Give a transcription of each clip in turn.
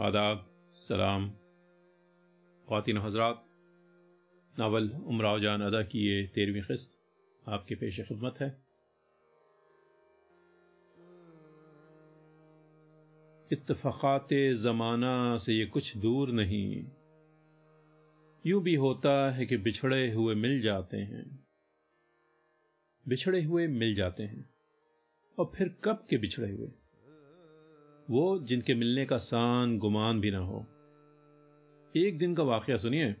आदाब, सलाम। खातिन हजरात, नावल उमराव जान अदा की ये तेरहवीं किस्त आपके पेश खिदमत है। इत्तफ़ाक़ात ज़माना से ये कुछ दूर नहीं। यूँ भी होता है कि बिछड़े हुए मिल जाते हैं। बिछड़े हुए मिल जाते हैं। और फिर कब के बिछड़े हुए? वो जिनके मिलने का सान गुमान भी ना हो। एक दिन का वाक्य सुनिए।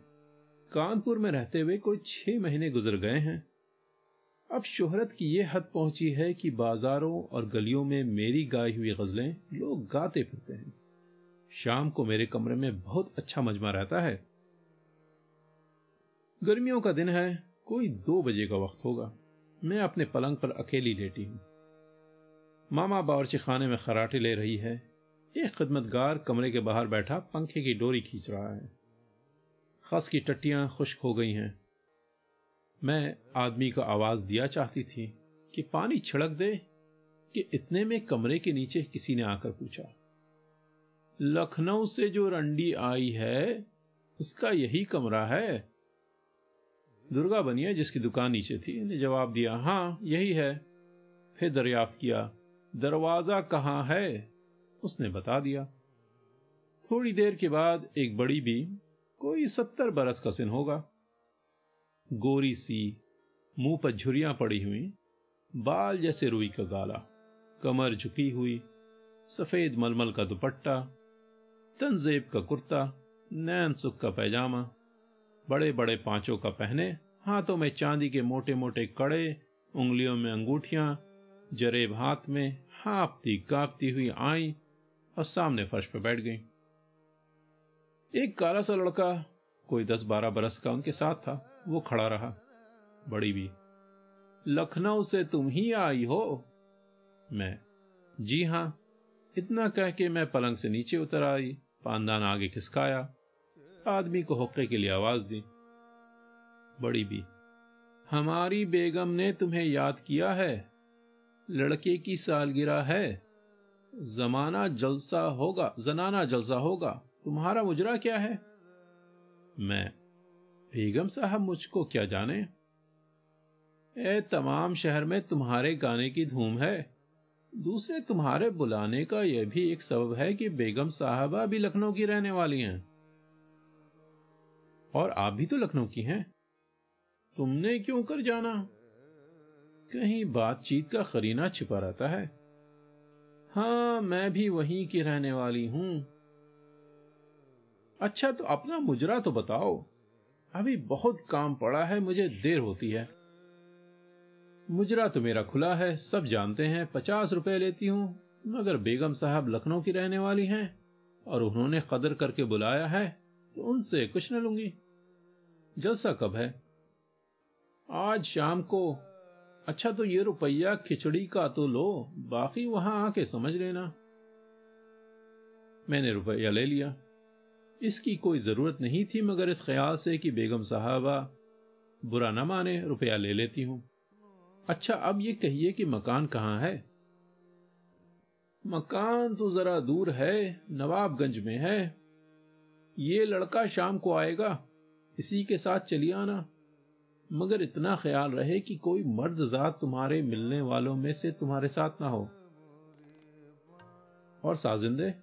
कानपुर में रहते हुए कोई छह महीने गुजर गए हैं। अब शोहरत की यह हद पहुँची है कि बाजारों और गलियों में मेरी गाई हुई गजलें लोग गाते फिरते हैं। शाम को मेरे कमरे में बहुत अच्छा मजमा रहता है। गर्मियों का दिन है, कोई दो बजे का वक्त होगा। मैं अपने पलंग पर अकेली लेटी हूँ। मामा बावर्ची खाने में खराटे ले रही है। एक खिदमतगार कमरे के बाहर बैठा पंखे की डोरी खींच रहा है। खस की टट्टियाँ खुश्क हो गई हैं। मैं आदमी को आवाज़ दिया चाहती थी कि पानी छिड़क दे कि इतने में कमरे के नीचे किसी ने आकर पूछा। लखनऊ से जो रंडी आई है, उसका यही कमरा है? दुर्गा बनिया जिसकी दुकान नीचे थी, ने जवाब दिया, हाँ, यही है। फिर दरियाफ्त किया। दरवाज़ा कहाँ है? उसने बता दिया। थोड़ी देर के बाद एक बड़ी भी कोई सत्तर बरस का सिन होगा। गोरी सी, मुँह पर झुरियाँ पड़ी हुई, बाल जैसे रुई का गाला, कमर झुकी हुई, सफ़ेद मलमल का दुपट्टा तनजेब का कुर्ता, नैन सुख का पैजामा बड़े बड़े पाँचों का पहने, हाथों में चांदी के मोटे मोटे कड़े, उंगलियों में अंगूठियाँ, जरेब हाथ में हापती कांपती हुई आई और सामने फर्श पर बैठ गई। एक काला सा लड़का, कोई दस बारह बरस का उनके साथ था, वो खड़ा रहा। बड़ी भी, लखनऊ से तुम ही आई हो? मैं, जी हाँ, इतना कह के मैं पलंग से नीचे उतर आई, पानदान आगे खिसकाया, आदमी को होके के लिए आवाज़ दी। बड़ी भी, हमारी बेगम ने तुम्हें याद किया है? लड़के की सालगिरह है। जमाना जलसा होगा, जनाना जलसा होगा। तुम्हारा मुजरा क्या है? मैं, बेगम साहब मुझको क्या जाने? ए, तमाम शहर में तुम्हारे गाने की धूम है। दूसरे तुम्हारे बुलाने का यह भी एक सबब है कि बेगम साहबा भी लखनऊ की रहने वाली हैं। और आप भी तो लखनऊ की हैं। तुमने क्यों कर जाना? कहीं बातचीत का खरीना छिपा रहता है। हाँ, मैं भी वहीं की रहने वाली हूँ। अच्छा तो अपना मुजरा तो बताओ। अभी बहुत काम पड़ा है, मुझे देर होती है। मुजरा तो मेरा खुला है, सब जानते हैं, पचास रुपए लेती हूँ, मगर बेगम साहब लखनऊ की रहने वाली हैं, और उन्होंने कदर करके बुलाया है तो उनसे कुछ न लूँगी। जलसा कब है? आज शाम को अच्छा तो ये रुपया खिचड़ी का तो लो, बाकी वहाँ आके समझ लेना। मैंने रुपया ले लिया। इसकी कोई ज़रूरत नहीं थी, मगर इस ख्याल से कि बेगम साहबा बुरा ना माने, रुपया ले लेती हूँ। अच्छा अब ये कहिए कि मकान कहाँ है? मकान तो जरा दूर है, नवाबगंज में है। ये लड़का शाम को आएगा, इसी के साथ चली आना। मगर इतना ख्याल रहे कि कोई मर्द जात तुम्हारे मिलने वालों में से तुम्हारे साथ ना हो। और साजिंदे?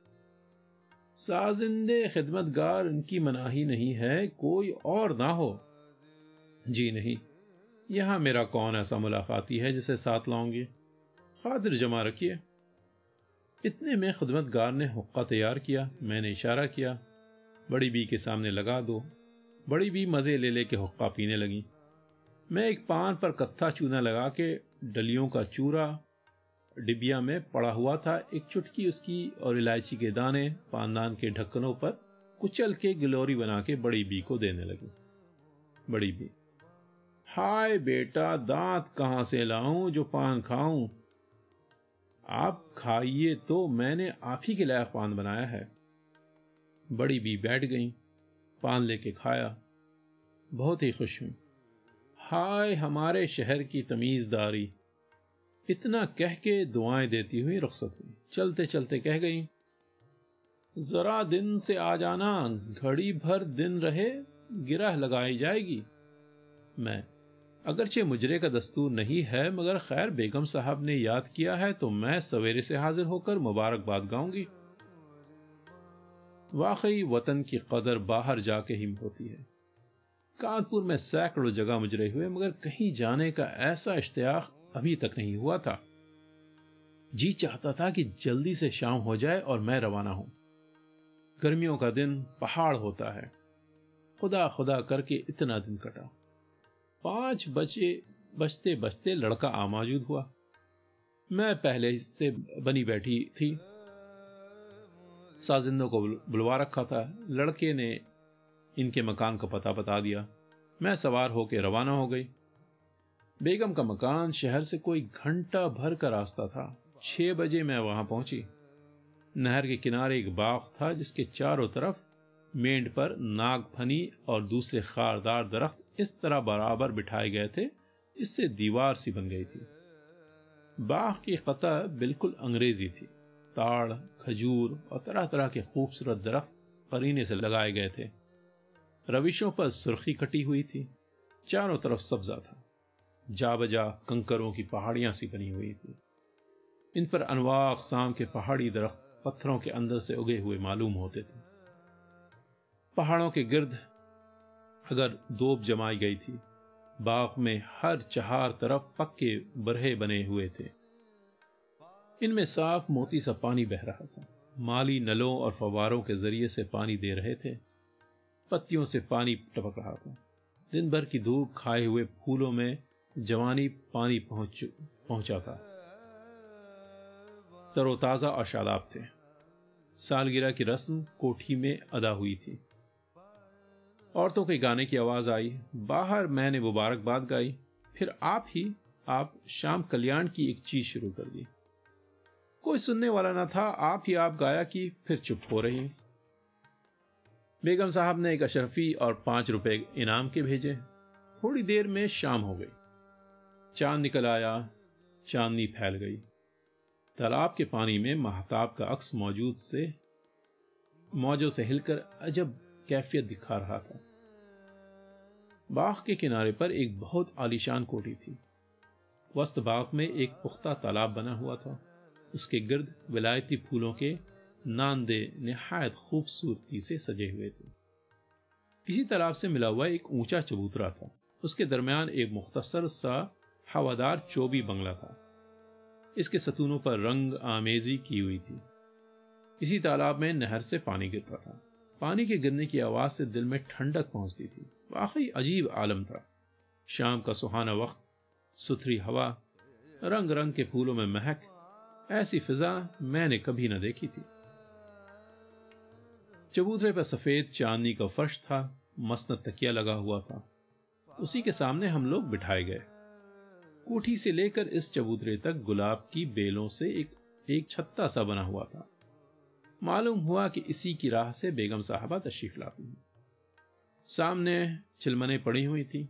साजिंदे खिदमतगार इनकी मनाही नहीं है, कोई और ना हो। जी नहीं, यहाँ मेरा कौन ऐसा मुलाकाती है जिसे साथ लाऊँगी? खातिर जमा रखिए। इतने में खिदमतगार ने हुक्का तैयार किया, मैंने इशारा किया, बड़ी बी के सामने लगा दो, बड़ी बी मज़े ले लेके हुक्का पीने लगी। मैं एक पान पर कत्था चूना लगा के डलियों का चूरा डिबिया में पड़ा हुआ था। एक चुटकी उसकी और इलायची के दाने पानदान के ढक्कनों पर कुचल के गिलोरी बना के बड़ी बी को देने लगी। बड़ी बी। हाय बेटा, दांत कहाँ से लाऊं जो पान खाऊं? आप खाइए तो मैंने आप ही के लायक पान बनाया है। बड़ी बी बैठ गई, पान लेके खाया। बहुत ही खुश हूँ। हाय हमारे शहर की तमीजदारी। इतना कह के दुआएँ देती हुई रुखसत हुई। चलते चलते कह गई, जरा दिन से आ जाना, घड़ी भर दिन रहे, गिरह लगाई जाएगी। मैं, अगरचे मुजरे का दस्तूर नहीं है, मगर खैर बेगम साहब ने याद किया है तो मैं सवेरे से हाजिर होकर मुबारकबाद गाऊँगी। वाकई वतन की कदर बाहर जाके ही होती है। कानपुर में सैकड़ों जगह मुजरे हुए, मगर कहीं जाने का ऐसा इश्तियाक अभी तक नहीं हुआ था। जी चाहता था कि जल्दी से शाम हो जाए और मैं रवाना हूँ। गर्मियों का दिन पहाड़ होता है। खुदा खुदा करके इतना दिन कटा पाँच बजे बचते बचते लड़का आमौजूद हुआ। मैं पहले से बनी बैठी थी। साजिंदों को बुलवा रखा था। लड़के ने इनके मकान का पता बता दिया। मैं सवार होकर रवाना हो गई। बेगम का मकान शहर से कोई घंटा भर का रास्ता था। छह बजे मैं वहाँ पहुँची। नहर के किनारे एक बाग था जिसके चारों तरफ़ मेंढ पर नागफनी और दूसरे खारदार दरख्त इस तरह बराबर बिठाए गए थे जिससे दीवार सी बन गई थी। बाग की कता बिल्कुल अंग्रेज़ी थी। ताड़, खजूर और तरह तरह के खूबसूरत दरख्त परीने से लगाए गए थे। रविशों पर सुर्खी कटी हुई थी। चारों तरफ़ सब्जा था। जा बजा कंकरों की पहाड़ियाँ सी बनी हुई थी। इन पर अनवा अकसाम के पहाड़ी दरख्त पत्थरों के अंदर से उगे हुए मालूम होते थे। पहाड़ों के गिर्द अगर दोब जमाई गई थी, बाग में हर चार तरफ़ पक्के बरहे बने हुए थे। इनमें साफ़ मोती सा पानी बह रहा था। माली नलों और फवारों के ज़रिए से पानी दे रहे थे। पत्तियों से पानी टपक रहा था। दिन भर की धूप खाए हुए फूलों में जवानी पानी पहुँच, पहुँचा था। तरोताजा और शादाब थे। सालगिरह की रस्म कोठी में अदा हुई थी। औरतों के गाने की आवाज़ आई, बाहर मैंने मुबारकबाद गाई, फिर आप ही, आप शाम कल्याण की एक चीज़ शुरू कर दी। कोई सुनने वाला ना था, आप ही आप गाया कि फिर चुप हो रही। बेगम साहब ने एक अशरफी और पाँच रुपए इनाम के भेजे। थोड़ी देर में शाम हो गई। चाँद निकल आया, चांदनी फैल गई। तालाब के पानी में महताब का अक्स मौजूद से मौजों से हिलकर अजब कैफियत दिखा रहा था। बाग के किनारे पर एक बहुत आलीशान कोठी थी। वस्त बाग में एक पुख्ता तालाब बना हुआ था। उसके गिर्द विलायती फूलों के नांदे नहायत खूबसूरती से सजे हुए थे। किसी तालाब से मिला हुआ एक ऊँचा चबूतरा था। उसके दरमियान एक मुख्तसर सा हवादार चोबी बंगला था। इसके सतूनों पर रंग आमेजी की हुई थी। इसी तालाब में नहर से पानी गिरता था। पानी के गिरने की आवाज़ से दिल में ठंडक पहुँचती थी। वाकई अजीब आलम था। शाम का सुहाना वक्त, सुथरी हवा रंग रंग के फूलों में महक, ऐसी फिजा मैंने कभी न देखी थी। चबूतरे पर सफ़ेद चांदनी का फर्श था मसनत तकिया लगा हुआ था। उसी के सामने हम लोग बिठाए गए। कोठी से लेकर इस चबूतरे तक गुलाब की बेलों से एक एक छत्ता सा बना हुआ था। मालूम हुआ कि इसी की राह से बेगम साहबा तशरीफ़ लाती हैं। सामने चिलमने पड़ी हुई थी।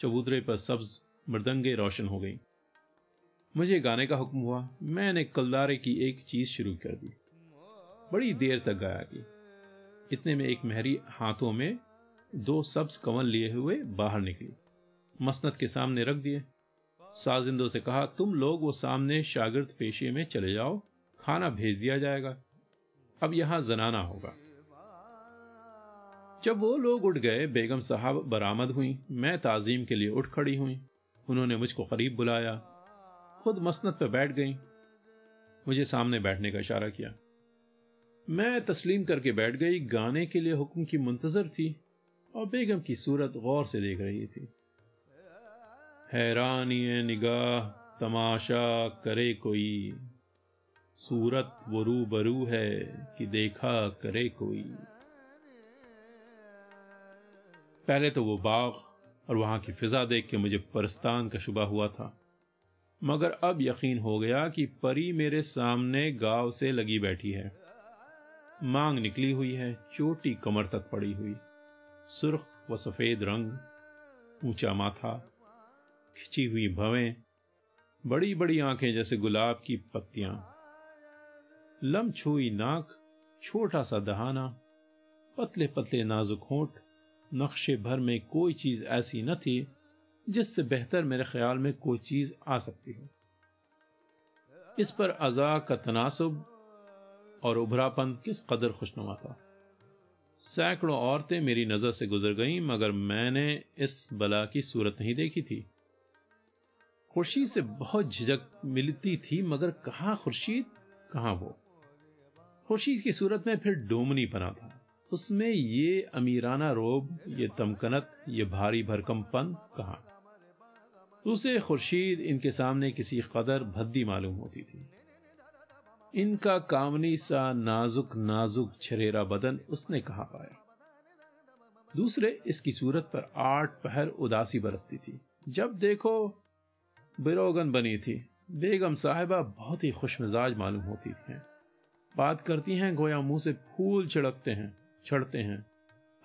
चबूतरे पर सब्ज मृदंगे रोशन हो गई। मुझे गाने का हुक्म हुआ। मैंने कलदारे की एक चीज़ शुरू कर दी। बड़ी देर तक गाया कि। इतने में एक महरी हाथों में दो सब्ज कंवल लिए हुए बाहर निकली। मसनत के सामने रख दिए। साजिंदों से कहा, तुम लोग वो सामने शागिर्द पेशे में चले जाओ। खाना भेज दिया जाएगा। अब यहाँ जनाना होगा। जब वो लोग उठ गए, बेगम साहब बरामद हुई। मैं ताजीम के लिए उठ खड़ी हुई। उन्होंने मुझको करीब बुलाया। खुद मसनत पर बैठ गई। मुझे सामने बैठने का इशारा किया। मैं तस्लीम करके बैठ गई, गाने के लिए हुक्म की मुंतजर थी और बेगम की सूरत गौर से देख रही थी। हैरानी निगाह, तमाशा करे कोई। सूरत वो रू बरू है कि देखा करे कोई। पहले तो वो बाग और वहाँ की फिजा देख के मुझे परस्तान का शुबा हुआ था। मगर अब यकीन हो गया कि परी मेरे सामने गाँव से लगी बैठी है। मांग निकली हुई है, चोटी कमर तक पड़ी हुई। सुर्ख व सफ़ेद रंग, ऊँचा माथा, खिंची हुई भवें बड़ी बड़ी आँखें जैसे गुलाब की पत्तियाँ। लम छुई नाक, छोटा सा दहाना पतले पतले नाजुक होठ, नक्शे भर में कोई चीज़ ऐसी न थी जिससे बेहतर मेरे ख्याल में कोई चीज़ आ सकती हो। इस पर अजा का तनासब और उभरापन किस कदर खुशनुमा था। सैकड़ों औरतें मेरी नज़र से गुजर गईं, मगर मैंने इस बला की सूरत नहीं देखी थी। खुर्शीद से बहुत झिझक मिलती थी, मगर कहाँ खुर्शीद, कहाँ वो? खुर्शीद की सूरत में फिर डोमनी बना था। उसमें ये अमीराना रोब, ये तमकनत ये भारी भरकमपन कहाँ? उसे खुर्शीद इनके सामने किसी कदर भद्दी मालूम होती थी। इनका कामनी सा नाजुक नाजुक छरेरा बदन उसने कहा पाया? दूसरे, इसकी सूरत पर आठ पहर उदासी बरसती थी। जब देखो, बिरोगन बनी थी। बेगम साहिबा बहुत ही खुश मिजाज मालूम होती हैं। बात करती हैं, गोया मुँह से फूल छिड़कते हैं, छड़ते हैं।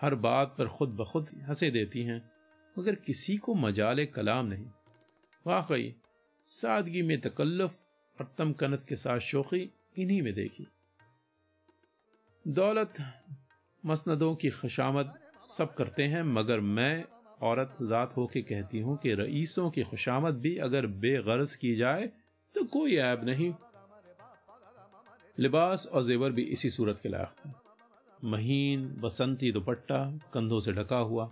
हर बात पर खुद ब खुद हंसे देती हैं, मगर किसी को मजाल कलाम नहीं। वाकई, सादगी में तकल्लफ और तमकनत के साथ शोखी इन्हीं में देखी दौलत मसनदों की खुशामद सब करते हैं, मगर मैं औरत जात होके कहती हूँ कि रईसों की खुशामद भी अगर बेगर्ज की जाए तो कोई ऐब नहीं। लिबास और जेवर भी इसी सूरत के लायक था। महीन, बसंती दुपट्टा कंधों से ढका हुआ।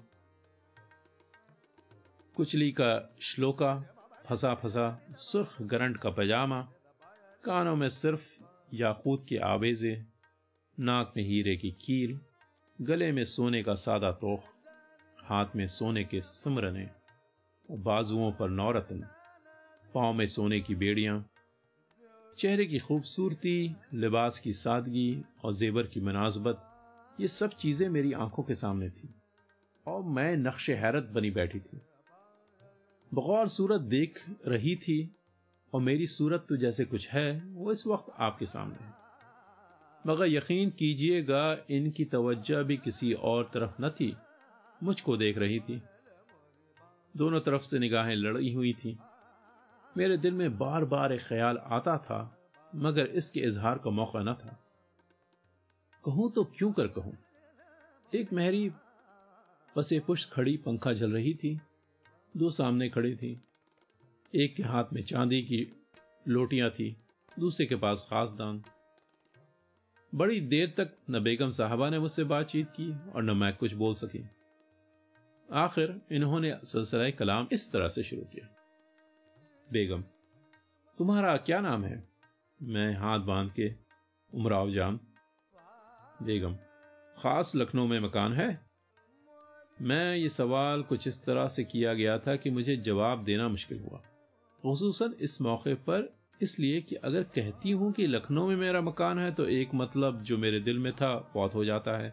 कुचली का श्लोका फंसा फंसा सुर्ख गरंट का पैजामा, कानों में सिर्फ़ याकूत के आवेजे, नाक में हीरे की कील, गले में सोने का सादा तोख, हाथ में सोने के सिमरने, बाजुओं पर नौरतन, पाँव में सोने की बेड़ियाँ, चेहरे की खूबसूरती, लिबास की सादगी और जेवर की मुनासबत, ये सब चीज़ें मेरी आँखों के सामने थी और मैं नक्श हैरत बनी बैठी थी। बगौर सूरत देख रही थी और मेरी सूरत तो जैसे कुछ है, वो इस वक्त आपके सामने है। मगर यकीन कीजिएगा, इनकी तवज्जो भी किसी और तरफ़ न थी, मुझको देख रही थी। दोनों तरफ़ से निगाहें लड़ी हुई थी। मेरे दिल में बार बार एक ख्याल आता था, मगर इसके इजहार का मौका न था। कहूँ तो क्यों कर कहूँ? एक महरी पसे पुष्ट खड़ी पंखा जल रही थी, दो सामने खड़ी थी। एक के हाथ में चांदी की लोटियाँ थी, दूसरे के पास खास दान। बड़ी देर तक न बेगम साहबा ने मुझसे बातचीत की और न मैं कुछ बोल सकी। आखिर इन्होंने सिलसिला कलाम इस तरह से शुरू किया। बेगम, तुम्हारा क्या नाम है? मैं हाथ बाँध के उमराव जान बेगम, खास लखनऊ में मकान है? मैं ये सवाल कुछ इस तरह से किया गया था कि मुझे जवाब देना मुश्किल हुआ। खसूसन इस मौके पर इसलिए कि अगर कहती हूँ कि लखनऊ में मेरा मकान है तो एक मतलब जो मेरे दिल में था, बहुत हो जाता है।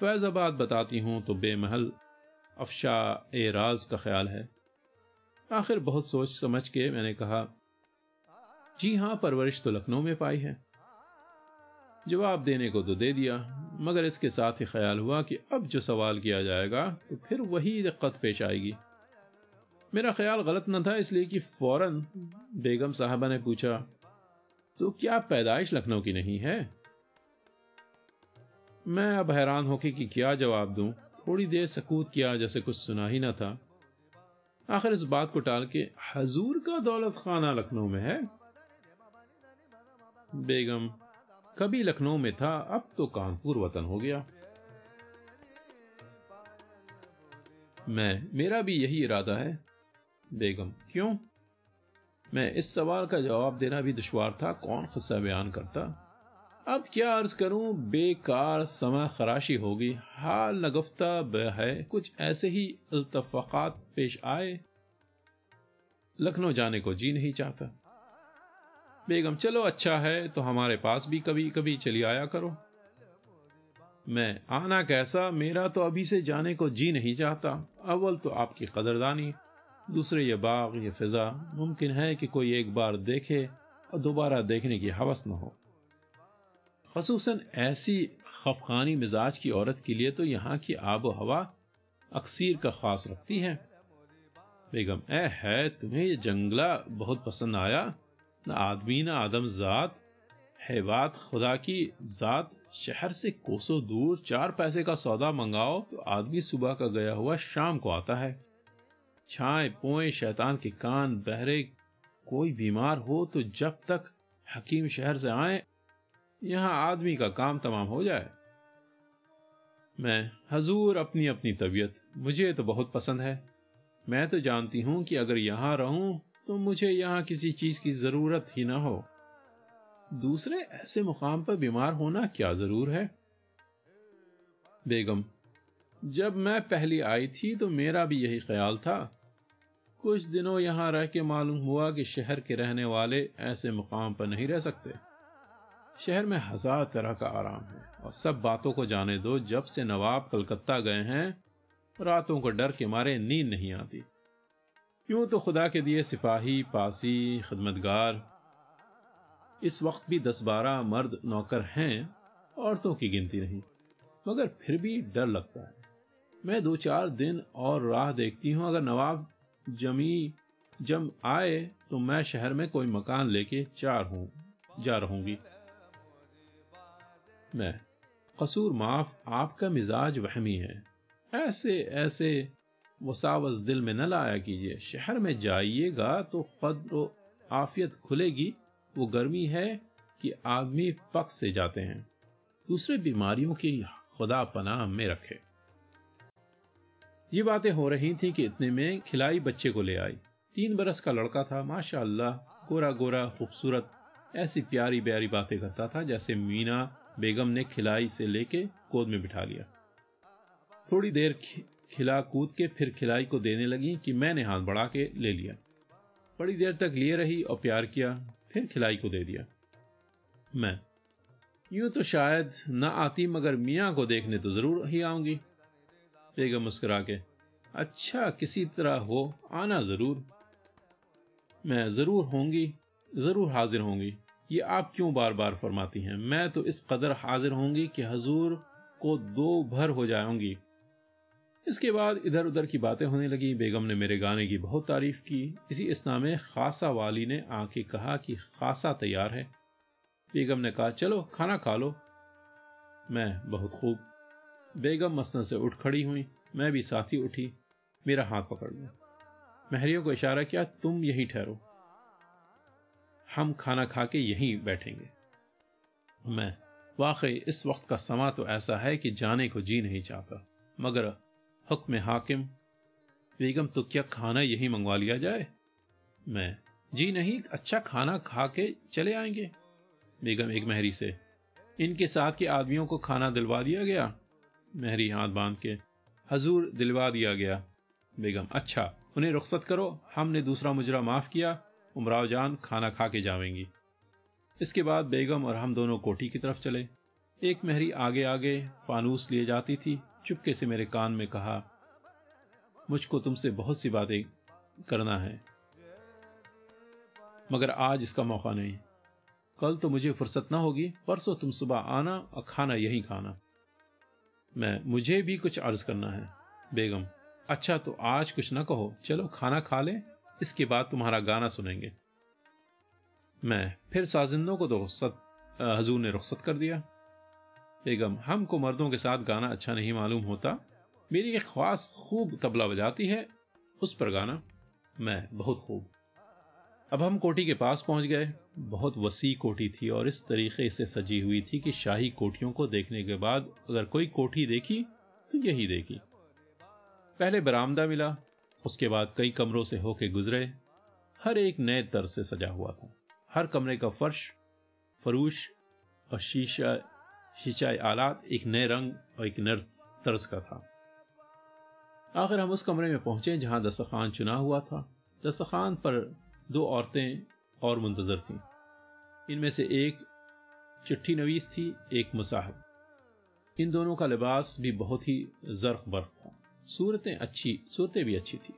फैजाबाद बताती हूँ तो बेमहल, अफशा, ए राज का ख्याल है। आखिर बहुत सोच समझ के मैंने कहा, जी हाँ, परवरिश तो लखनऊ में पाई है। जवाब देने को तो दे दिया, मगर इसके साथ ही ख्याल हुआ कि अब जो सवाल किया जाएगा तो फिर वही दिक्कत पेश आएगी। मेरा ख्याल गलत न था इसलिए कि फ़ौरन बेगम साहबा ने पूछा तो क्या पैदाइश लखनऊ की नहीं है? मैं अब हैरान होके कि क्या जवाब दूँ। थोड़ी देर सकूत किया जैसे कुछ सुना ही ना था। आखिर इस बात को टाल के, हजूर का दौलत खाना लखनऊ में है? बेगम, कभी लखनऊ में था, अब तो कानपुर वतन हो गया। मैं, मेरा भी यही इरादा है। बेगम। क्यों? मैं इस सवाल का जवाब देना भी दुश्वार था, कौन खस्सा बयान करता? अब क्या अर्ज़ करूँ, बेकार समय खराशी होगी। हाल नगफ्ता है, कुछ ऐसे ही अल्तफात पेश आए। लखनऊ जाने को जी नहीं चाहता। बेगम, चलो अच्छा है तो हमारे पास भी कभी कभी चली आया करो। मैं, आना कैसा? मेरा तो अभी से जाने को जी नहीं चाहता। अव्वल तो आपकी कदरदानी। दूसरे ये बाग, ये फिजा, मुमकिन है कि कोई एक बार देखे और दोबारा देखने की हवस न हो। खसूसन ऐसी खफखानी मिजाज की औरत के लिए तो यहाँ की आबो हवा अक्सीर का खास रखती है। बेगम ए है, तुम्हें ये जंगला बहुत पसंद आया? न आदमी, न आदम जात। है बात खुदा की जात। शहर से कोसों दूर चार पैसे का सौदा मंगाओ तो आदमी सुबह का गया हुआ शाम को आता है। छाए पोए शैतान के कान बहरे, कोई बीमार हो तो जब तक हकीम शहर से आए, यहाँ आदमी का काम तमाम हो जाए। मैं हजूर अपनी अपनी तबीयत, मुझे तो बहुत पसंद है। मैं तो जानती हूँ कि अगर यहाँ रहूँ तो मुझे यहाँ किसी चीज़ की ज़रूरत ही ना हो। दूसरे ऐसे मुकाम पर बीमार होना क्या ज़रूर है? बेगम, जब मैं पहली आई थी तो मेरा भी यही ख्याल था। कुछ दिनों यहाँ रह के मालूम हुआ कि शहर के रहने वाले ऐसे मुकाम पर नहीं रह सकते। शहर में हज़ार तरह का आराम है और सब बातों को जाने दो, जब से नवाब कलकत्ता गए हैं, रातों को डर के मारे नींद नहीं आती। यूँ तो खुदा के दिए सिपाही, पासी, खदमतगार, इस वक्त भी दस बारह मर्द नौकर हैं, औरतों की गिनती नहीं, मगर फिर भी डर लगता है। मैं दो चार दिन और राह देखती हूँ, अगर नवाब जमी जम आए तो मैं शहर में कोई मकान लेके चार हूँ जा रहूँगी। मैं, कसूर माफ़ आपका मिजाज वहमी है। ऐसे ऐसे वसावस दिल में न लाया कीजिए। शहर में जाइएगा तो कद्र आफियत खुलेगी। वो गर्मी है कि आदमी पक से जाते हैं। दूसरे बीमारियों की खुदा पनाह में रखे। ये बातें हो रही थी कि इतने में खिलाई बच्चे को ले आई। तीन बरस का लड़का था, माशाल्लाह गोरा गोरा खूबसूरत, ऐसी प्यारी प्यारी बातें करता था जैसे मीना बेगम ने खिलाई से लेके गोद में बिठा लिया। थोड़ी देर खिला कूद के फिर खिलाई को देने लगी कि मैंने हाथ बढ़ा के ले लिया। बड़ी देर तक लिए रही और प्यार किया, फिर खिलाई को दे दिया। मैं, यूँ तो शायद ना आती मगर मियाँ को देखने तो ज़रूर ही आऊँगी। बेगम मुस्कुरा के अच्छा किसी तरह हो, आना ज़रूर। मैं ज़रूर होंगी, ज़रूर हाजिर होंगी। ये आप क्यों बार बार फरमाती हैं? मैं तो इस कदर हाजिर होंगी कि हजूर को दो भर हो जाऊँगी। इसके बाद इधर उधर की बातें होने लगी। बेगम ने मेरे गाने की बहुत तारीफ़ की। इसी इसना में खासा वाली ने आके कहा कि खासा तैयार है। बेगम ने कहा, चलो, खाना खा लो। मैं बहुत खूब बेगम मसन से उठ खड़ी हुई। मैं भी साथ उठी, मेरा हाथ पकड़ लिया। महरियों को इशारा किया, तुम यहीं ठहरो। हम खाना खा के यहीं बैठेंगे। मैं, वाकई, इस वक्त का समा तो ऐसा है कि जाने को जी नहीं चाहता। मगर हुक्म हाकिम, बेगम तो क्या खाना यही मंगवा लिया जाए? मैं, जी नहीं अच्छा खाना खा के चले आएँगे। बेगम एक महरी से, इनके साथ के आदमियों को खाना दिलवा दिया गया? महरी हाथ बाँध के, हजूर, दिलवा दिया गया। बेगम अच्छा उन्हें रुख्सत करो, हमने दूसरा मुजरा माफ़ किया, उमराव जान खाना खा के जावेंगी। इसके बाद बेगम और हम दोनों कोठी की तरफ़ चले। एक महरी आगे आगे फानूस लिए जाती थी, चुपके से मेरे कान में कहा, मुझको तुमसे बहुत सी बातें करना है, मगर आज इसका मौका नहीं। कल तो मुझे फुर्सत ना होगी, परसों तुम सुबह आना और खाना यहीं खाना। मैं, मुझे भी कुछ अर्ज़ करना है। बेगम अच्छा तो आज कुछ ना कहो। चलो, खाना खा लें। इसके बाद तुम्हारा गाना सुनेंगे। मैं, फिर साजिंदों को तो हजूर ने रुख्सत कर दिया। बेगम, हमको मर्दों के साथ गाना अच्छा नहीं मालूम होता। मेरी एक ख्वास खूब तबला बजाती है। उस पर गाना। मैं, बहुत खूब। अब हम कोठी के पास पहुँच गए। बहुत वसी कोठी थी और इस तरीके से सजी हुई थी कि शाही कोठियों को देखने के बाद अगर कोई कोठी देखी तो यही देखी। पहले बरामदा मिला, उसके बाद कई कमरों से होके गुजरे। हर एक नए तर्ज से सजा हुआ था। हर कमरे का फर्श, फरूश और शीशा शीशाई आलात एक नए रंग और एक नर तर्ज का था। आखिर हम उस कमरे में पहुँचे जहाँ दस्तखान चुना हुआ था। दस्तखान पर दो औरतें और मुंतजर थीं। इनमें से एक चिट्ठी नवीस थी, एक मुसाहब। इन दोनों का लिबास भी बहुत ही जर्क बर्क था। सूरतें अच्छी, सूरतें भी अच्छी थी।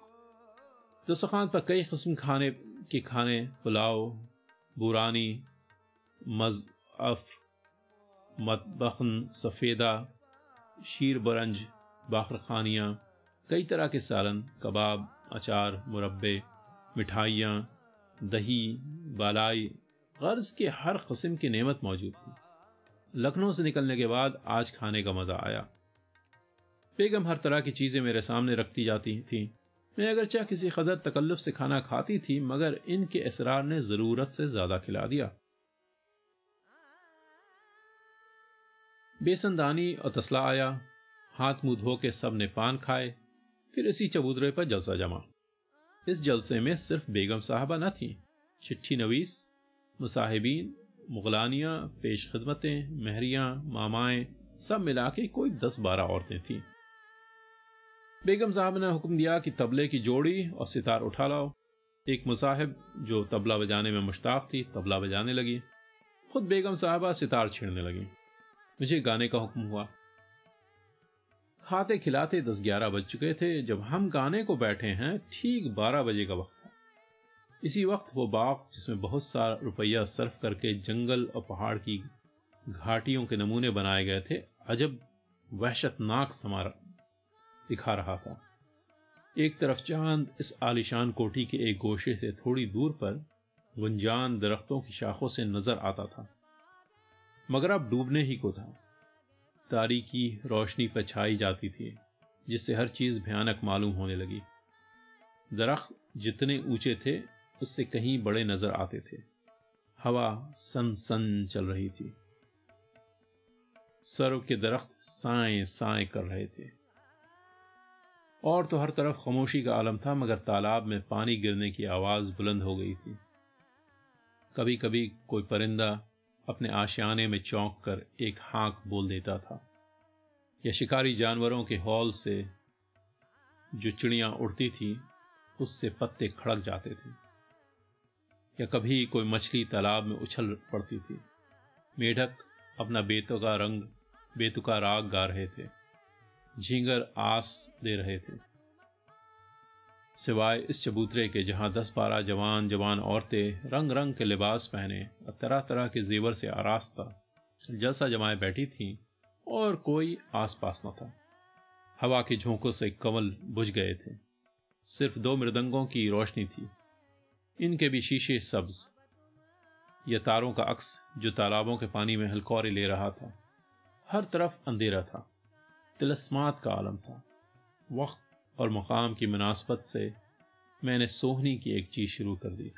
दस्तखान पर कई कस्म खाने के खाने, पुलाव, बुरानी, मज, अफ, मतबखन, सफ़ेदा, शीर बरंज बाखरखानियाँ कई तरह के सालन, कबाब, अचार, मुरब्बे, मिठाइयाँ दही बालाई गर्ज के हर कस्म की नेमत मौजूद थी। लखनऊ से निकलने के बाद आज खाने का मज़ा आया। बेगम हर तरह की चीज़ें मेरे सामने रखती जाती थी। मैं अगरचा किसी कदर तकल्लुफ से खाना खाती थी, मगर इनके इसरार ने ज़रूरत से ज़्यादा खिला दिया। बेसनदानी और तसला आया, हाथ मुँह धो के सबने पान खाए, फिर इसी चबूतरे पर जलसा जमा। इस जलसे में सिर्फ़ बेगम साहबा न थी चिट्ठी नवीस मुसाहिबीन मुगलानियाँ पेश खदमतें महरियाँ मामाएँ सब मिला के कोई दस बारह औरतें थीं बेगम साहब ने हुक्म दिया कि तबले की जोड़ी और सितार उठा लाओ एक मुसाहिब जो तबला बजाने में मुश्ताक थी तबला बजाने लगी खुद बेगम साहबा सितार छेड़ने लगी मुझे गाने का हुक्म हुआ खाते खिलाते दस ग्यारह बज चुके थे, जब हम गाने को बैठे हैं, ठीक बारह बजे का वक्त था। इसी वक्त वो बाग, जिसमें बहुत सारा रुपया सर्फ करके जंगल और पहाड़ की घाटियों के नमूने बनाए गए थे, अजब वहशतनाक समारा दिखा रहा था। एक तरफ़ चाँद इस आलिशान कोठी के एक गोशे से थोड़ी दूर पर गुंजान दरख्तों की शाखों से नज़र आता था, मगर अब डूबने ही को था। तारीकी रोशनी पर छाई जाती थी, जिससे हर चीज़ भयानक मालूम होने लगी। दरख्त जितने ऊँचे थे, उससे कहीं बड़े नज़र आते थे। हवा सन सन चल रही थी। सरों के दरख्त साए साए कर रहे थे। और तो हर तरफ़ खामोशी का आलम था, मगर तालाब में पानी गिरने की आवाज़ बुलंद हो गई थी। कभी कभी कोई परिंदा अपने आशियाने में चौंक कर एक हाँक बोल देता था। या शिकारी जानवरों के हॉल से जो चिड़ियाँ उड़ती थी, उससे पत्ते खड़क जाते थे। या कभी कोई मछली तालाब में उछल पड़ती थी। मेढक अपना बेतुका रंग, बेतुका राग गा रहे थे। झींगर आस दे रहे थे। सिवाय इस चबूतरे के जहाँ दस बारह जवान जवान औरतें रंग रंग के लिबास पहने और तरह तरह के जेवर से आरास्ता जलसा जमाए बैठी थीं और कोई आसपास न था। हवा के झोंकों से कमल बुझ गए थे। सिर्फ़ दो मृदंगों की रोशनी थी। इनके भी शीशे सब्ज। यह तारों का अक्स जो तालाबों के पानी में हलकौरे ले रहा था। हर तरफ़ अंधेरा था। तिलस्मात का आलम था। वक्त और मुकाम की मुनासबत से मैंने सोहनी की एक चीज़ शुरू कर दी।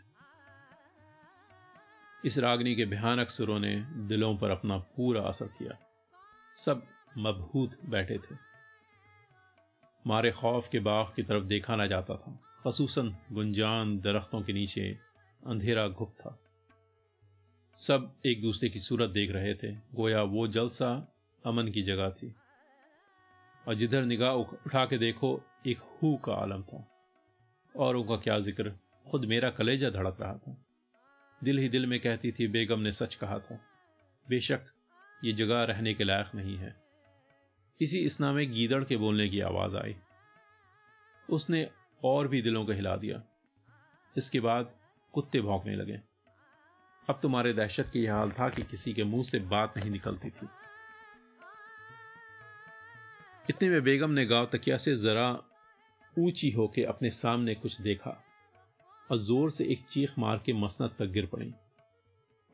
इस रागनी के भयानक सुरों ने दिलों पर अपना पूरा असर किया। सब मबहूत बैठे थे। मारे खौफ के बाग की तरफ़ देखा ना जाता था। खसूसन गुंजान दरख्तों के नीचे अंधेरा घुप था। सब एक दूसरे की सूरत देख रहे थे। गोया वो जलसा अमन की जगह थी। और जिधर निगाह उठा के देखो, एक हु का आलम था। और उनका क्या ज़िक्र? खुद मेरा कलेजा धड़क रहा था। दिल ही दिल में कहती थी, बेगम ने सच कहा था। बेशक, ये जगह रहने के लायक नहीं है। इसी इसना में गीदड़ के बोलने की आवाज़ आई। उसने और भी दिलों को हिला दिया। इसके बाद कुत्ते भौंकने लगे। अब तुम्हारे दहशत की यह हाल था कि किसी के मुँह से बात नहीं निकलती थी। इतने में बेगम ने गाँव तकिया से जरा ऊँची होकर अपने सामने कुछ देखा और ज़ोर से एक चीख मार के मसनत पर गिर पड़ी।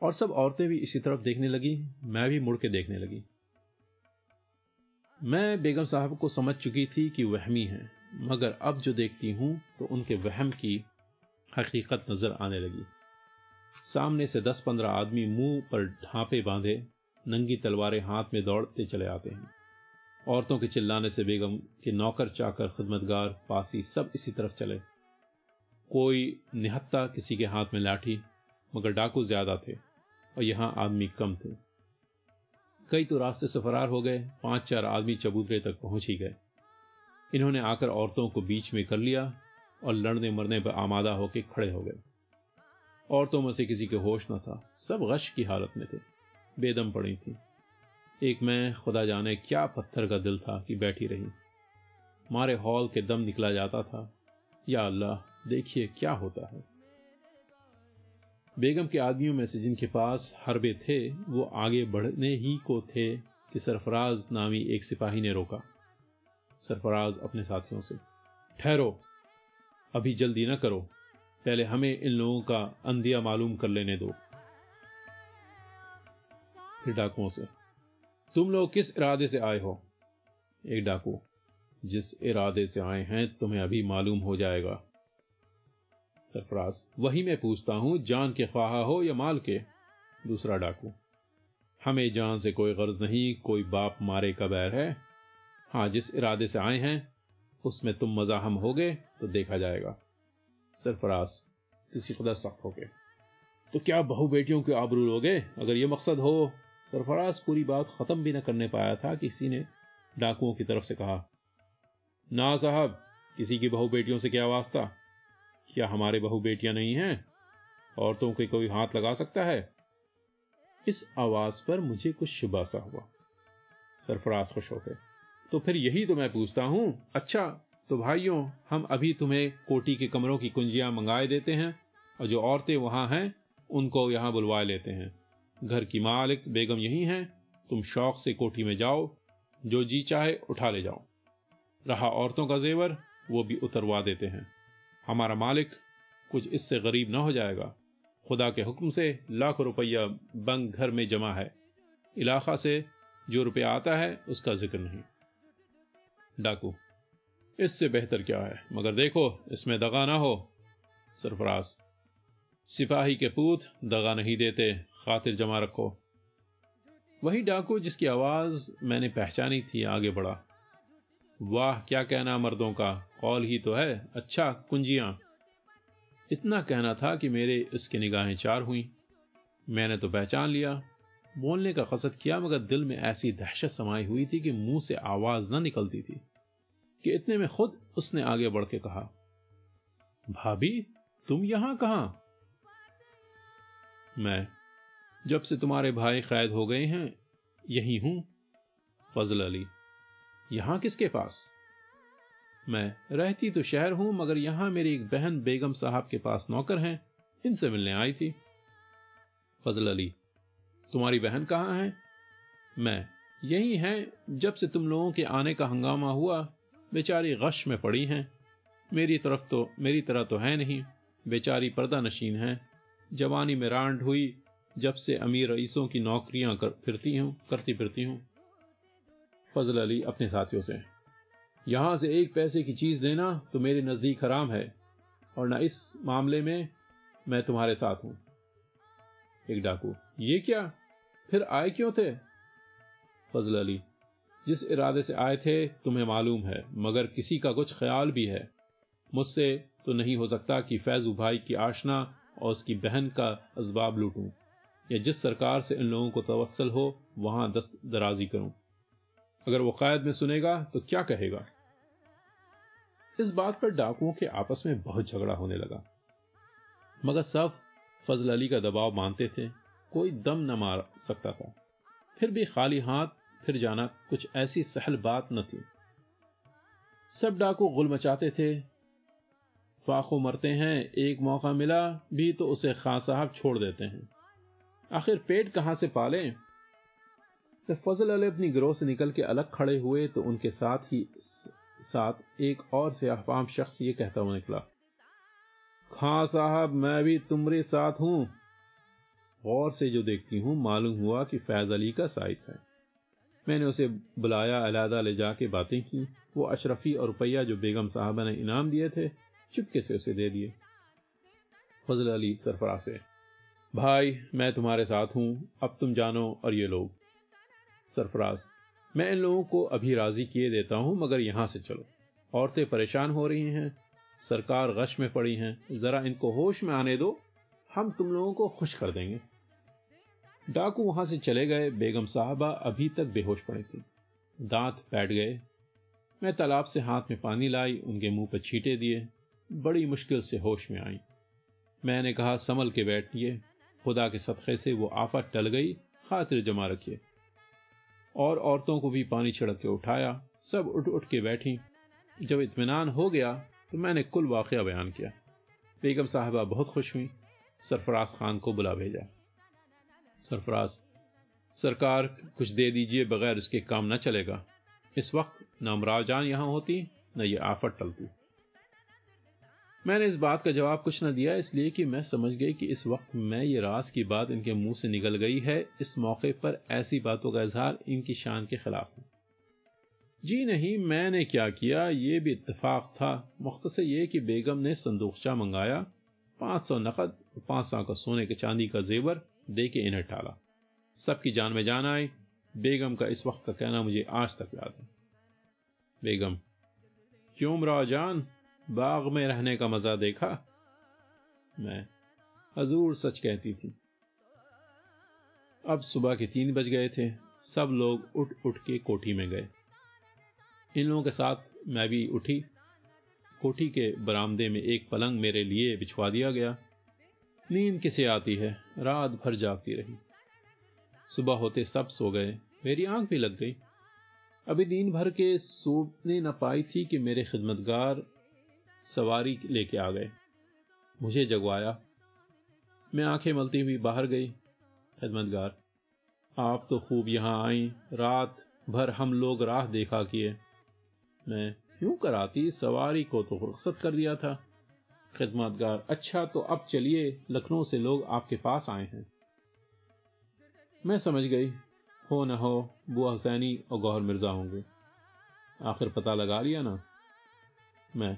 और सब औरतें भी इसी तरफ़ देखने लगी, मैं भी मुड़ के देखने लगी। मैं बेगम साहब को समझ चुकी थी कि वहमी है, मगर अब जो देखती हूँ तो उनके वहम की हकीकत नज़र आने लगी। सामने से दस पंद्रह आदमी मुँह पर ढांपे बांधे, नंगी तलवारें हाथ में दौड़ते चले आते हैं। औरतों के चिल्लाने से बेगम के नौकर चाकर खदमतगार पासी सब इसी तरफ़ चले। कोई निहत्ता किसी के हाथ में लाठी, मगर डाकू ज़्यादा थे और यहाँ आदमी कम थे। कई तो रास्ते से फरार हो गए पाँच चार आदमी चबूतरे तक पहुँच ही गए। इन्होंने आकर औरतों को बीच में कर लिया और लड़ने मरने पर आमादा होकर खड़े हो गए। औरतों में से किसी के होश न था, सब गश की हालत में थे, बेदम पड़ी थी। एक मैं, खुदा जाने क्या पत्थर का दिल था कि बैठी रही। मारे हॉल के दम निकला जाता था। या अल्लाह, देखिए क्या होता है। बेगम के आदमियों में से जिनके पास हरबे थे, वो आगे बढ़ने ही को थे कि सरफराज नामी एक सिपाही ने रोका। सरफराज अपने साथियों से, ठहरो, अभी जल्दी ना करो। पहले हमें इन लोगों का अंधिया मालूम कर लेने दो। फिर डाकुओं से तुम लोग किस इरादे से आए हो? एक डाकू, जिस इरादे से आए हैं, तुम्हें अभी मालूम हो जाएगा। सरफराज, वही मैं पूछता हूँ, जान के ख्वाहा हो या माल के? दूसरा डाकू, हमें जान से कोई गर्ज नहीं, कोई बाप मारे का बैर है? हाँ, जिस इरादे से आए हैं, उसमें तुम मजाहम होगे तो देखा जाएगा। सरफराज, किसी खुदा सख्त हो गए तो क्या बहु बेटियों के आबरू लोगे? अगर यह मकसद हो सरफराज पूरी बात खत्म भी न करने पाया था किसी ने डाकुओं की तरफ़ से कहा, ना साहब, किसी की बहु बेटियों से क्या वास्ता? क्या हमारे बहु बेटियाँ नहीं हैं? औरतों के कोई हाथ लगा सकता है? इस आवाज़ पर मुझे कुछ शुभा सा हुआ। सरफराज खुश हो गए। तो फिर यही तो मैं पूछता हूँ। अच्छा तो भाइयों, हम अभी तुम्हें कोटी के कमरों की कुंजियाँ मंगाए देते हैं और जो औरतें वहाँ हैं, उनको यहाँ बुलवा लेते हैं। घर की मालिक, बेगम यही हैं। तुम शौक से कोठी में जाओ, जो जी चाहे उठा ले जाओ। रहा औरतों का जेवर, वो भी उतरवा देते हैं। हमारा मालिक कुछ इससे गरीब ना हो जाएगा। खुदा के हुक्म से लाख रुपया बंग घर में जमा है। इलाका से जो रुपया आता है, उसका ज़िक्र नहीं। डाकू, इससे बेहतर क्या है? मगर देखो, इसमें दगा ना हो। सरफराज, सिपाही के पूत दगा नहीं देते। खातिर जमा रखो। वही डाकू जिसकी आवाज़ मैंने पहचानी थी आगे बढ़ा। वाह, क्या कहना मर्दों का? कौल ही तो है। अच्छा कुंजियाँ। इतना कहना था कि मेरे इसकी निगाहें चार हुई। मैंने तो पहचान लिया। बोलने का कसद किया, मगर दिल में ऐसी दहशत समाई हुई थी कि मुँह से आवाज़ न निकलती थी कि इतने में खुद उसने आगे बढ़ के कहा, भाभी, तुम यहाँ कहाँ? मैं जब से तुम्हारे भाई कैद हो गए हैं, यही हूँ, फजल अली। यहाँ किसके पास? मैं रहती तो शहर हूँ, मगर यहाँ मेरी एक बहन बेगम साहब के पास नौकर हैं, इनसे मिलने आई थी। फजल अली, तुम्हारी बहन कहाँ है? मैं यही है, जब से तुम लोगों के आने का हंगामा हुआ, बेचारी गश में पड़ी हैं। मेरी तरफ़ तो मेरी तरह तो है नहीं, बेचारी पर्दा नशीन है। जवानी में रांड हुई जब से अमीर रईसों की नौकरियाँ कर, फिरती हूँ, करती फिरती हूँ, फजल अली अपने साथियों से, यहाँ से एक पैसे की चीज़ लेना तो मेरे नज़दीक हराम है, और ना इस मामले में मैं तुम्हारे साथ हूँ। एक डाकू, ये क्या? फिर आए क्यों थे? फजल अली, जिस इरादे से आए थे तुम्हें मालूम है, मगर किसी का कुछ ख्याल भी है। मुझसे तो नहीं हो सकता कि फैजू भाई की आशना और उसकी बहन का असबाब लूटूं। या जिस सरकार से इन लोगों को तवसल हो, वहाँ दस्त दराजी करूँ। अगर वो कैद में सुनेगा तो क्या कहेगा? इस बात पर डाकुओं के आपस में बहुत झगड़ा होने लगा। मगर सब फजल अली का दबाव मानते थे। कोई दम न मार सकता था। फिर भी खाली हाथ, फिर जाना कुछ ऐसी सहल बात न थी। सब डाकू गुल मचाते थे। फाखो मरते हैं, एक मौका मिला, भी तो उसे खां साहब छोड़ देते हैं। आखिर पेट कहाँ से पालें? जब फजल अली अपनी गिरोह से निकल के अलग खड़े हुए तो उनके साथ ही साथ एक और से सियाहफाम शख्स ये कहता हुआ निकला, खां साहब, मैं भी तुम्हारे साथ हूँ। गौर से जो देखती हूँ, मालूम हुआ कि फैज अली का साइस है। मैंने उसे बुलाया अलहदा ले जाके बातें की। वो अशरफी और रुपया जो बेगम साहबा ने इनाम दिए थे, चुपके से उसे दे दिए। फजल अली सरफरा से भाई, मैं तुम्हारे साथ हूँ। अब तुम जानो और ये लोग। सरफराज, मैं इन लोगों को अभी राज़ी किए देता हूँ, मगर यहाँ से चलो। औरतें परेशान हो रही हैं। सरकार गश में पड़ी हैं। जरा इनको होश में आने दो। हम तुम लोगों को खुश कर देंगे। डाकू वहाँ से चले गए। बेगम साहबा अभी तक बेहोश पड़े थी। दांत बैठ गए। मैं तालाब से हाथ में पानी लाई, उनके मुँह पर छीटे दिए। बड़ी मुश्किल से होश में आई। मैंने कहा, संभल के बैठिए। खुदा के सदक़े से वो आफत टल गई, खातिर जमा रखिए। और औरतों को भी पानी छिड़क के उठाया, सब उठ उठ के बैठी। जब इत्मीनान हो गया तो मैंने कुल वाकया बयान किया। बेगम साहबा बहुत खुश हुई, सरफराज खान को बुला भेजा। सरफराज, सरकार कुछ दे दीजिए बगैर उसके काम न चलेगा। इस वक्त न अमराव जान यहाँ होती, न ये आफत टलती। मैंने इस बात का जवाब कुछ न दिया, इसलिए कि मैं समझ गई कि इस वक्त मैं ये राज की बात इनके मुँह से निकल गई है। इस मौके पर ऐसी बातों का इजहार इनकी शान के खिलाफ है। जी नहीं, मैंने क्या किया? ये भी इत्तेफाक था। मुख्तसर ये कि बेगम ने संदूकचा मंगाया, पाँच सौ नकद, पाँच सौ का सोने के चांदी का जेवर दे के इन्हें टाला। सबकी जान में जान आई। बेगम का इस वक्त का कहना मुझे आज तक याद है। बेगम, क्यों जान बाग में रहने का मज़ा देखा? मैं हजूर सच कहती थी। अब सुबह के तीन बज गए थे, सब लोग उठ उठ के कोठी में गए। इन लोगों के साथ मैं भी उठी। कोठी के बरामदे में एक पलंग मेरे लिए बिछवा दिया गया। नींद किसे आती है? रात भर जागती रही। सुबह होते सब सो गए। मेरी आँख भी लग गई। अभी दिन भर के सोने न पाई थी कि मेरे खिदमतगार सवारी लेके आ गए। मुझे जगवाया। मैं आँखें मलती हुई बाहर गई। खिदमतगार, आप तो खूब यहाँ आई। रात भर हम लोग राह देखा किए। मैं क्यों कराती, सवारी को तो रुख्सत कर दिया था। खिदमतगार अच्छा तो अब चलिए, लखनऊ से लोग आपके पास आए हैं। मैं समझ गई। हो न हो, बुआ हुसैनी और गौहर मिर्ज़ा होंगे। आखिर पता लगा लिया ना। मैं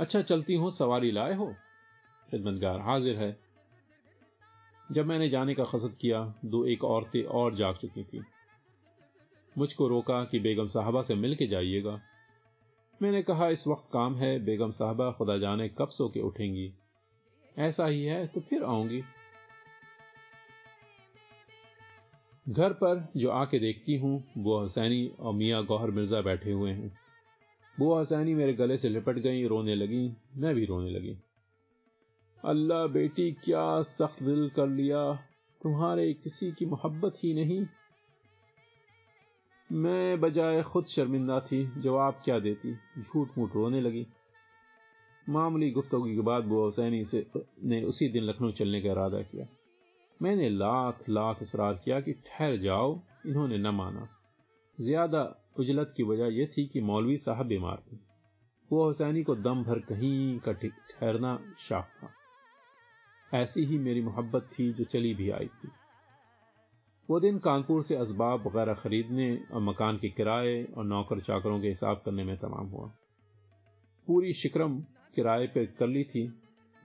अच्छा चलती हूँ, सवारी लाए हो। खिदमतगार हाजिर है। जब मैंने जाने का कसद किया, दो एक औरतें और जाग चुकी थी। मुझको रोका कि बेगम साहबा से मिल के जाइएगा। मैंने कहा, इस वक्त काम है, बेगम साहबा खुदा जाने कब सो के उठेंगी। ऐसा ही है तो फिर आऊँगी। घर पर जो आके देखती हूँ, वो हुसैनी और मियाँ गौहर मिर्ज़ा बैठे हुए हैं। बुआ हसैनी मेरे गले से लिपट गई, रोने लगी, मैं भी रोने लगी। अल्लाह बेटी, क्या सख्त दिल कर लिया? तुम्हारे किसी की मोहब्बत ही नहीं। मैं बजाय खुद शर्मिंदा थी, जवाब क्या देती? झूठ मूठ रोने लगी। मामूली गुफ्तगु के बाद बुआ हुसैनी से, ने उसी दिन लखनऊ चलने का इरादा किया। मैंने लाख लाख इसरार किया कि ठहर जाओ, इन्होंने न माना। ज़्यादा उजलत की वजह यह थी कि मौलवी साहब बीमार थे। वो हुसैनी को दम भर कहीं का ठहरना शाख। था ऐसी ही मेरी मोहब्बत थी जो चली भी आई थी। वो दिन कानपुर से इसबाब वगैरह खरीदने और मकान के किराए और नौकर चाकरों के हिसाब करने में तमाम हुआ। पूरी शिक्रम किराए पर कर ली थी।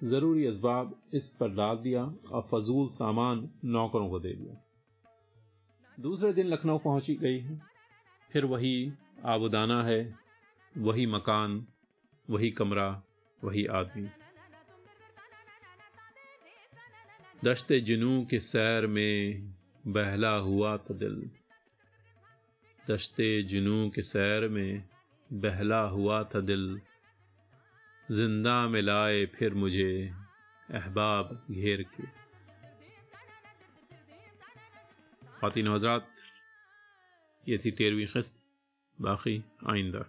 ज़रूरी इसबाब इस पर डाल दिया और फजूल सामान नौकरों को दे दिया। दूसरे दिन लखनऊ पहुँची गई। फिर वही आबुदाना है, वही मकान, वही कमरा, वही आदमी। दश्ते जुनू के सैर में बहला हुआ था दिल। दश्ते जुनू के सैर में बहला हुआ था दिल। ज़िंदा में लाए फिर मुझे अहबाब घेर के। खातिन हजरात ये थी तेरहवीं किस्त बाकी आइंदा